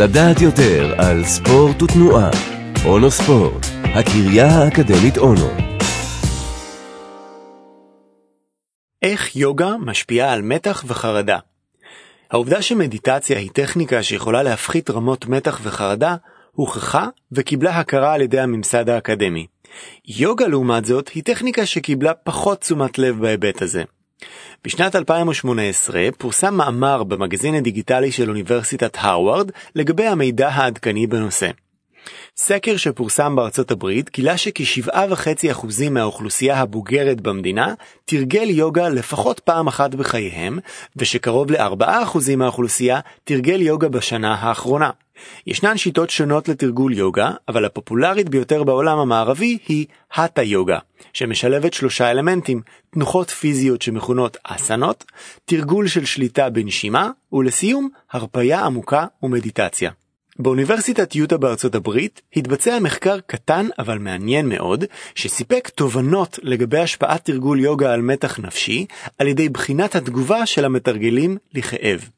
לדעת יותר על ספורט ותנועה. אונו ספורט, הקריה האקדמית אונו. איך יוגה משפיעה על מתח וחרדה? העובדה שמדיטציה היא טכניקה שיכולה להפחית רמות מתח וחרדה, הוכחה וקיבלה הכרה על ידי הממסד האקדמי. יוגה לעומת זאת היא טכניקה שקיבלה פחות תשומת לב בהיבט הזה. בשנת 2018 פורסם מאמר במגזין הדיגיטלי של אוניברסיטת הרווארד לגבי המידע העדכני בנושא. סקר שפורסם בארצות הברית גילה שכ-7.5% מהאוכלוסייה הבוגרת במדינה תרגל יוגה לפחות פעם אחת בחייהם, ושקרוב ל-4% מהאוכלוסייה תרגל יוגה בשנה האחרונה. ישנן שיטות שונות לתרגול יוגה, אבל הפופולרית ביותר בעולם המערבי היא האטה יוגה, שמשלבת שלושה אלמנטים, תנוחות פיזיות שמכונות אסנות, תרגול של שליטה בנשימה, ולסיום, הרפייה עמוקה ומדיטציה. באוניברסיטת יוטה בארצות הברית התבצע מחקר קטן אבל מעניין מאוד, שסיפק תובנות לגבי השפעת תרגול יוגה על מתח נפשי, על ידי בחינת התגובה של המתרגלים לכאב.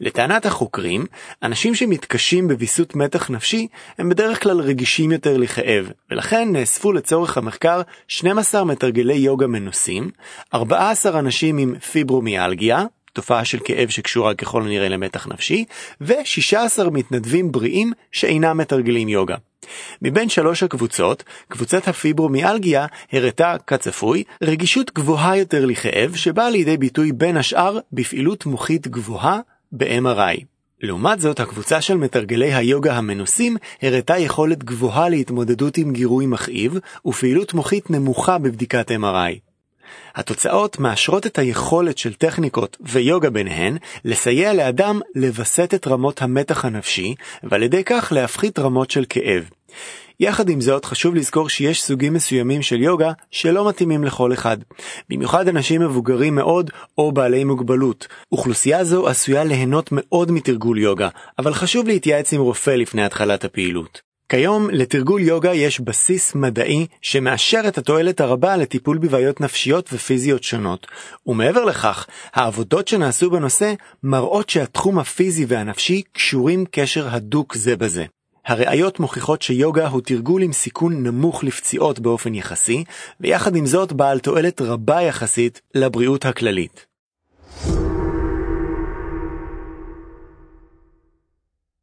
לטענת החוקרים, אנשים שמתקשים בוויסות מתח נפשי הם בדרך כלל רגישים יותר לכאב, ולכן נאספו לצורך המחקר 12 מתרגלי יוגה מנוסים, 14 אנשים עם פיברומיאלגיה, תופעה של כאב שקשורה ככל הנראה למתח נפשי, ו-16 מתנדבים בריאים שאינם מתרגלים יוגה. מבין שלוש הקבוצות, קבוצת הפיברומיאלגיה הראתה, כצפוי, רגישות גבוהה יותר לכאב, שבאה לידי ביטוי בין השאר בפעילות מוחית גבוהה ב-MRI. לעומת זאת, הקבוצה של מתרגלי היוגה המנוסים הראתה יכולת גבוהה להתמודדות עם גירוי מכאיב ופעילות מוחית נמוכה בבדיקת MRI. התוצאות מאשרות את היכולת של טכניקות ויוגה ביניהן לסייע לאדם לווסת את רמות המתח הנפשי ועל ידי כך להפחית רמות של כאב. יחד עם זאת חשוב לזכור שיש סוגים מסוימים של יוגה שלא מתאימים לכל אחד. במיוחד אנשים מבוגרים מאוד או בעלי מוגבלות. אוכלוסייה זו עשויה ליהנות מאוד מתרגול יוגה, אבל חשוב להתייעץ עם רופא לפני התחלת הפעילות. כיום לתרגול יוגה יש בסיס מדעי שמאשר את התועלת הרבה לטיפול בבעיות נפשיות ופיזיות שונות, ומעבר לכך, העבודות שנעשו בנושא מראות שהתחום הפיזי והנפשי קשורים קשר הדוק זה בזה. הראיות מוכיחות שיוגה הוא תרגול עם סיכון נמוך לפציעות באופן יחסי, ויחד עם זאת בעל תועלת רבה יחסית לבריאות הכללית.